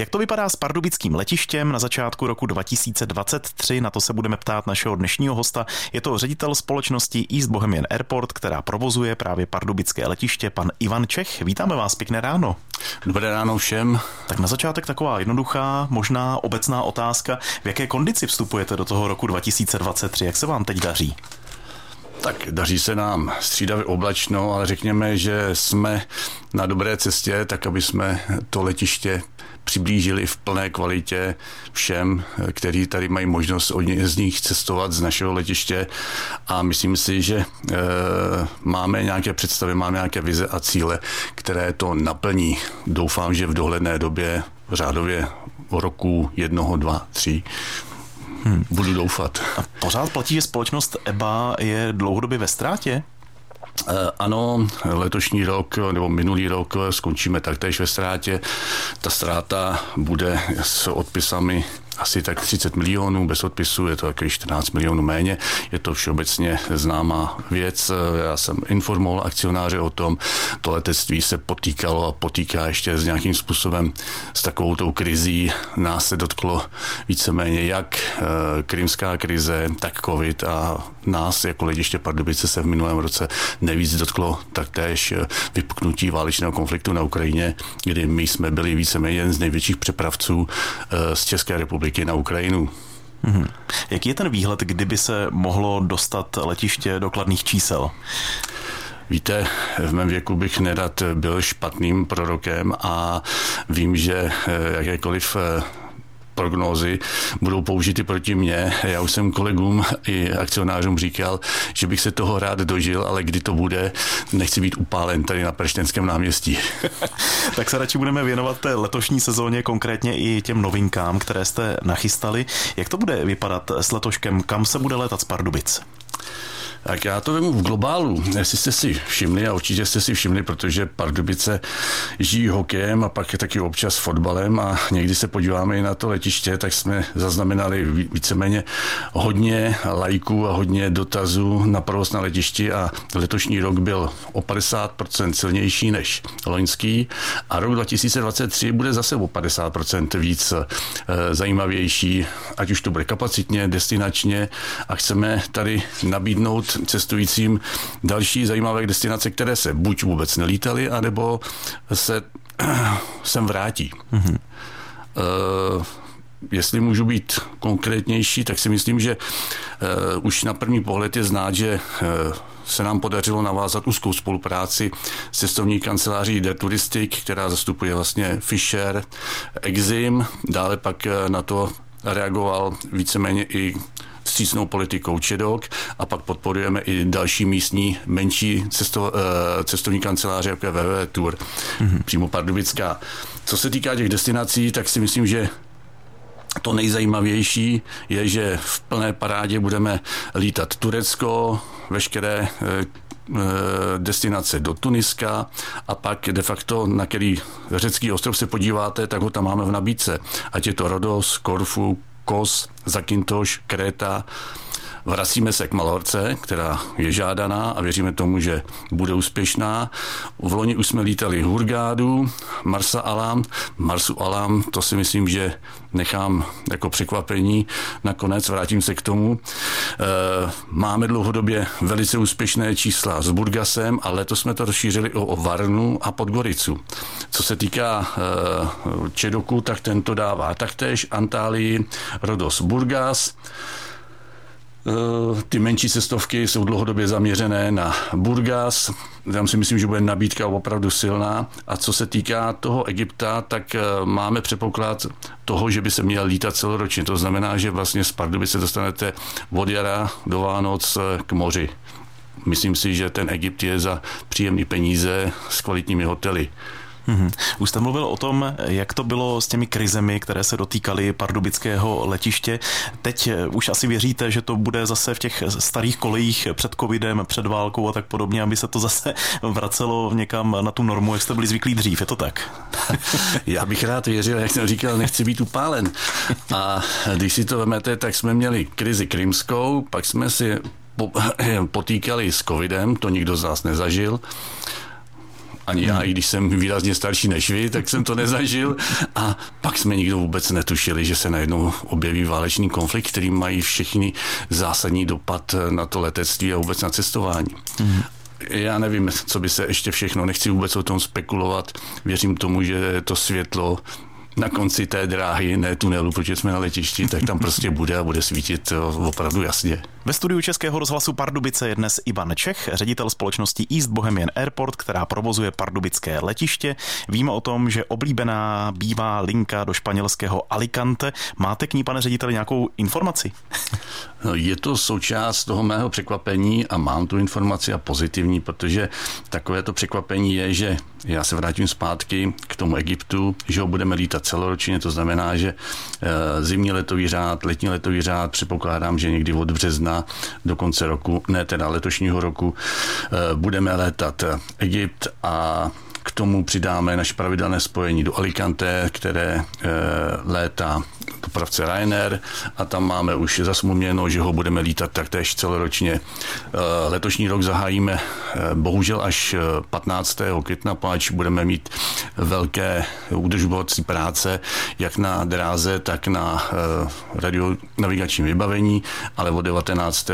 Jak to vypadá s pardubickým letištěm na začátku roku 2023? Na to se budeme ptát našeho dnešního hosta. Je to ředitel společnosti East Bohemian Airport, která provozuje právě pardubické letiště, pan Ivan Čech. Vítáme vás, pěkné ráno. Dobré ráno všem. Tak na začátek taková jednoduchá, možná obecná otázka. V jaké kondici vstupujete do toho roku 2023? Jak se vám teď daří? Tak daří se nám střídavě oblačno, ale řekněme, že jsme na dobré cestě, tak aby jsme to letiště přiblížili v plné kvalitě všem, kteří tady mají možnost od z nich cestovat z našeho letiště a myslím si, že e, máme nějaké představy, máme nějaké vize a cíle, které to naplní. Doufám, že v dohledné době řádově roku jednoho, dva, tři Hmm. Budu doufat. A pořád platí, že společnost EBA je dlouhodobě ve ztrátě? Eh, ano, letošní rok nebo minulý rok skončíme taktéž ve ztrátě. Ta ztráta bude s odpisami asi tak 30 milionů, bez odpisu je to takový 14 milionů méně. Je to všeobecně známá věc. Já jsem informoval akcionáře o tom, to letectví se potýkalo a potýká ještě s nějakým způsobem s takovou tou krizí. Nás se dotklo víceméně jak eh, krymská krize, tak covid a nás jako letiště Pardubice se v minulém roce nejvíc dotklo taktéž eh, vypuknutí válečného konfliktu na Ukrajině, kdy my jsme byli víceméně jeden z největších přepravců eh, z České republiky republiky na Ukrajinu. Hmm. Jaký je ten výhled, kdyby se mohlo dostat letiště do kladných čísel? Víte, v mém věku bych nerad byl špatným prorokem a vím, že eh, jakékoliv eh, prognózy budou použity proti mně. Já už jsem kolegům i akcionářům říkal, že bych se toho rád dožil, ale kdy to bude, nechci být upálen tady na Preštenském náměstí. tak se radši budeme věnovat té letošní sezóně, konkrétně i těm novinkám, které jste nachystali. Jak to bude vypadat s letoškem? Kam se bude letat z Pardubic? Tak já to vemu v globálu. Jestli jste si všimli, a určitě jste si všimli, protože Pardubice žijí hokejem a pak je taky občas fotbalem a někdy se podíváme i na to letiště, tak jsme zaznamenali víceméně hodně lajků a hodně dotazů na provoz na letišti a letošní rok byl o 50% silnější než loňský a rok 2023 bude zase o 50% víc eh, zajímavější, ať už to bude kapacitně, destinačně a chceme tady nabídnout cestujícím další zajímavé destinace, které se buď vůbec nelítaly, anebo se sem vrátí. Mm-hmm. Uh, jestli můžu být konkrétnější, tak si myslím, že uh, už na první pohled je znát, že uh, se nám podařilo navázat úzkou spolupráci s cestovní kanceláří The Touristic, která zastupuje vlastně Fisher, Exim, dále pak na to reagoval víceméně i vstřícnou politikou ČEDOK a pak podporujeme i další místní menší cesto, eh, cestovní kanceláře, jako je VV Tour, mm-hmm. přímo Pardubická. Co se týká těch destinací, tak si myslím, že to nejzajímavější je, že v plné parádě budeme lítat Turecko, veškeré eh, eh, destinace do Tuniska a pak de facto na který řecký ostrov se podíváte, tak ho tam máme v nabídce. Ať je to Rodos, Korfu, Kos, Zakintoš, Kréta. Vracíme se k Malorce, která je žádaná a věříme tomu, že bude úspěšná. V loni už jsme lítali Hurgádu, Marsa Alam. Marsu Alam, to si myslím, že nechám jako překvapení. Nakonec vrátím se k tomu. Eh, máme dlouhodobě velice úspěšné čísla s Burgasem a letos jsme to rozšířili o Varnu a Podgoricu. Co se týká eh, Čedoku, tak tento dává taktéž Antálii, Rodos Burgas. Eh, ty menší cestovky jsou dlouhodobě zaměřené na Burgas. Tam si myslím, že bude nabídka opravdu silná. A co se týká toho Egypta, tak eh, máme předpoklad toho, že by se měl lítat celoročně. To znamená, že vlastně z Pardubice dostanete od jara do Vánoc eh, k moři. Myslím si, že ten Egypt je za příjemné peníze s kvalitními hotely. Mm-hmm. Už jste mluvil o tom, jak to bylo s těmi krizemi, které se dotýkaly pardubického letiště. Teď eh, už asi věříte, že to bude zase v těch starých kolejích před covidem, před válkou a tak podobně, aby se to zase vracelo někam na tu normu, jak jste byli zvyklí dřív. Je to tak? Já bych rád věřil, jak jsem říkal, nechci být upálen. A když si to vemete, tak jsme měli krizi krymskou, pak jsme si potýkali s covidem, to nikdo z nás nezažil Ani já, i když jsem výrazně starší než vy, tak jsem to nezažil. A pak jsme nikdo vůbec netušili, že se najednou objeví válečný konflikt, který mají všechny zásadní dopad na to letectví a vůbec na cestování. Mm já nevím, co by se ještě všechno, nechci vůbec o tom spekulovat. Věřím tomu, že to světlo na konci té dráhy, ne tunelu, protože jsme na letišti, tak tam prostě bude a bude svítit opravdu jasně. Ve studiu Českého rozhlasu Pardubice je dnes Ivan Čech, ředitel společnosti East Bohemian Airport, která provozuje pardubické letiště. Víme o tom, že oblíbená bývá linka do španělského Alicante. Máte k ní, pane řediteli, nějakou informaci? No, je to součást toho mého překvapení a mám tu informaci a pozitivní, protože takové to překvapení je, že já se vrátím zpátky k tomu Egyptu, že ho budeme lítat celoročně, to znamená, že eh, zimní letový řád, letní letový řád, předpokládám, že někdy od března do konce roku, ne teda letošního roku, eh, budeme létat Egypt a tomu přidáme naše pravidelné spojení do Alicante, které e, létá dopravce Ryanair a tam máme už zasmluvněno, že ho budeme lítat taktéž celoročně. E, letošní rok zahájíme e, bohužel až 15. května, páč budeme mít velké udržovací práce, jak na dráze, tak na radionavigačním vybavení, ale od 19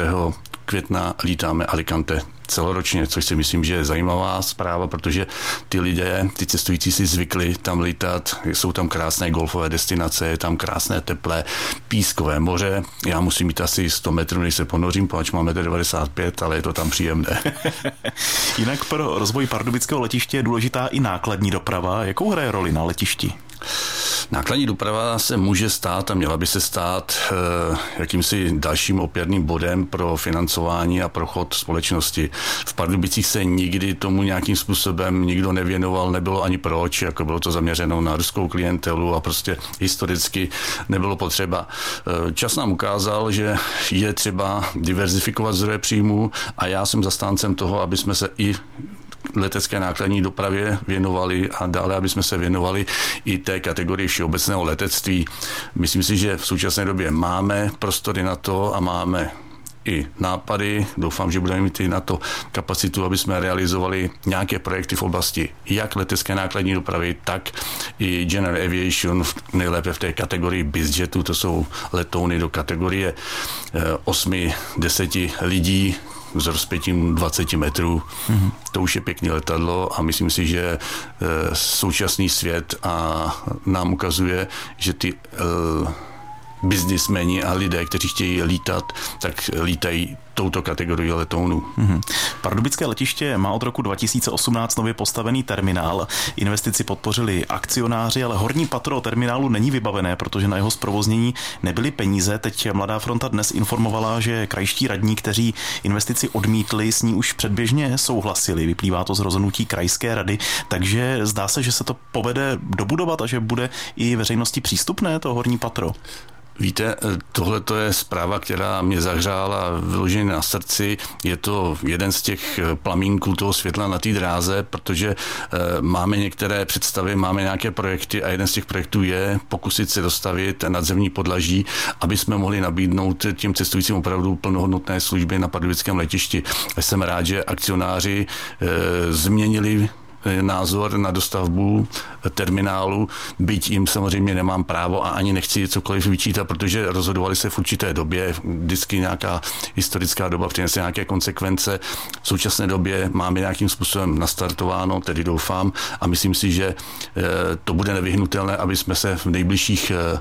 května lítáme Alicante celoročně, což si myslím, že je zajímavá zpráva, protože ty lidé, ty cestující si zvykli tam lítat, jsou tam krásné golfové destinace, je tam krásné teplé pískové moře. Já musím mít asi 100 metrů, než se ponořím, pač máme 95, ale je to tam příjemné. Jinak pro rozvoj pardubického letiště je důležitá i nákladní doprava. Jakou hraje roli na letišti? Nákladní doprava se může stát a měla by se stát eh, jakýmsi dalším opěrným bodem pro financování a prochod společnosti. V Pardubicích se nikdy tomu nějakým způsobem nikdo nevěnoval, nebylo ani proč, jako bylo to zaměřeno na ruskou klientelu a prostě historicky nebylo potřeba. Eh, čas nám ukázal, že je třeba diverzifikovat zdroje příjmů a já jsem zastáncem toho, aby jsme se i letecké nákladní dopravě věnovali a dále, aby jsme se věnovali i té kategorii všeobecného letectví. Myslím si, že v současné době máme prostory na to a máme i nápady. Doufám, že budeme mít i na to kapacitu, aby jsme realizovali nějaké projekty v oblasti jak letecké nákladní dopravy, tak i General Aviation, nejlépe v té kategorii bizjetu, to jsou letouny do kategorie 8-10 eh, lidí, s rozpětím 20 metrů. Mm-hmm. To už je pěkné letadlo a myslím si, že e, současný svět a nám ukazuje, že ty e, biznismeni a lidé, kteří chtějí lítat, tak lítají touto kategorii letounů. Mm-hmm. Pardubické letiště má od roku 2018 nově postavený terminál. Investici podpořili akcionáři, ale horní patro terminálu není vybavené, protože na jeho zprovoznění nebyly peníze. Teď Mladá fronta dnes informovala, že krajští radní, kteří investici odmítli, s ní už předběžně souhlasili. Vyplývá to z rozhodnutí krajské rady, takže zdá se, že se to povede dobudovat a že bude i veřejnosti přístupné to horní patro. Víte, eh, tohle to je zpráva, která mě zahřála vyloženě na srdci. Je to jeden z těch eh, plamínků toho světla na té dráze, protože eh, máme některé představy, máme nějaké projekty a jeden z těch projektů je pokusit se dostavit nadzemní podlaží, aby jsme mohli nabídnout těm cestujícím opravdu plnohodnotné služby na pardubickém letišti. Jsem rád, že akcionáři změnili názor na dostavbu terminálu, byť jim samozřejmě nemám právo a ani nechci cokoliv vyčítat, protože rozhodovali se v určité době, vždycky nějaká historická doba přinese nějaké konsekvence. V současné době máme nějakým způsobem nastartováno, tedy doufám, a myslím si, že eh, to bude nevyhnutelné, aby jsme se v nejbližších eh,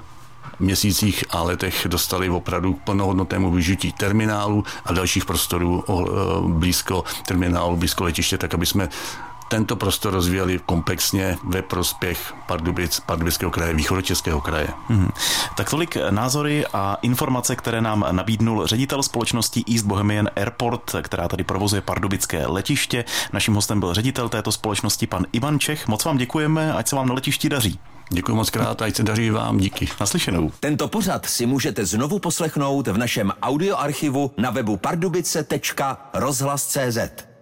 měsících a letech dostali opravdu k plnohodnotnému využití terminálu a dalších prostorů eh, blízko terminálu, blízko letiště, tak aby jsme tento prostor rozvíjeli komplexně ve prospěch Pardubic, Pardubického kraje, východočeského kraje. Hmm. Tak tolik názory a informace, které nám nabídnul ředitel společnosti East Bohemian Airport, která tady provozuje pardubické letiště. Naším hostem byl ředitel této společnosti, pan Ivan Čech. Moc vám děkujeme, ať se vám na letišti daří. Děkuji moc krát, ať se daří vám, díky. Naslyšenou. Tento pořad si můžete znovu poslechnout v našem audioarchivu na webu pardubice.rozhlas.cz.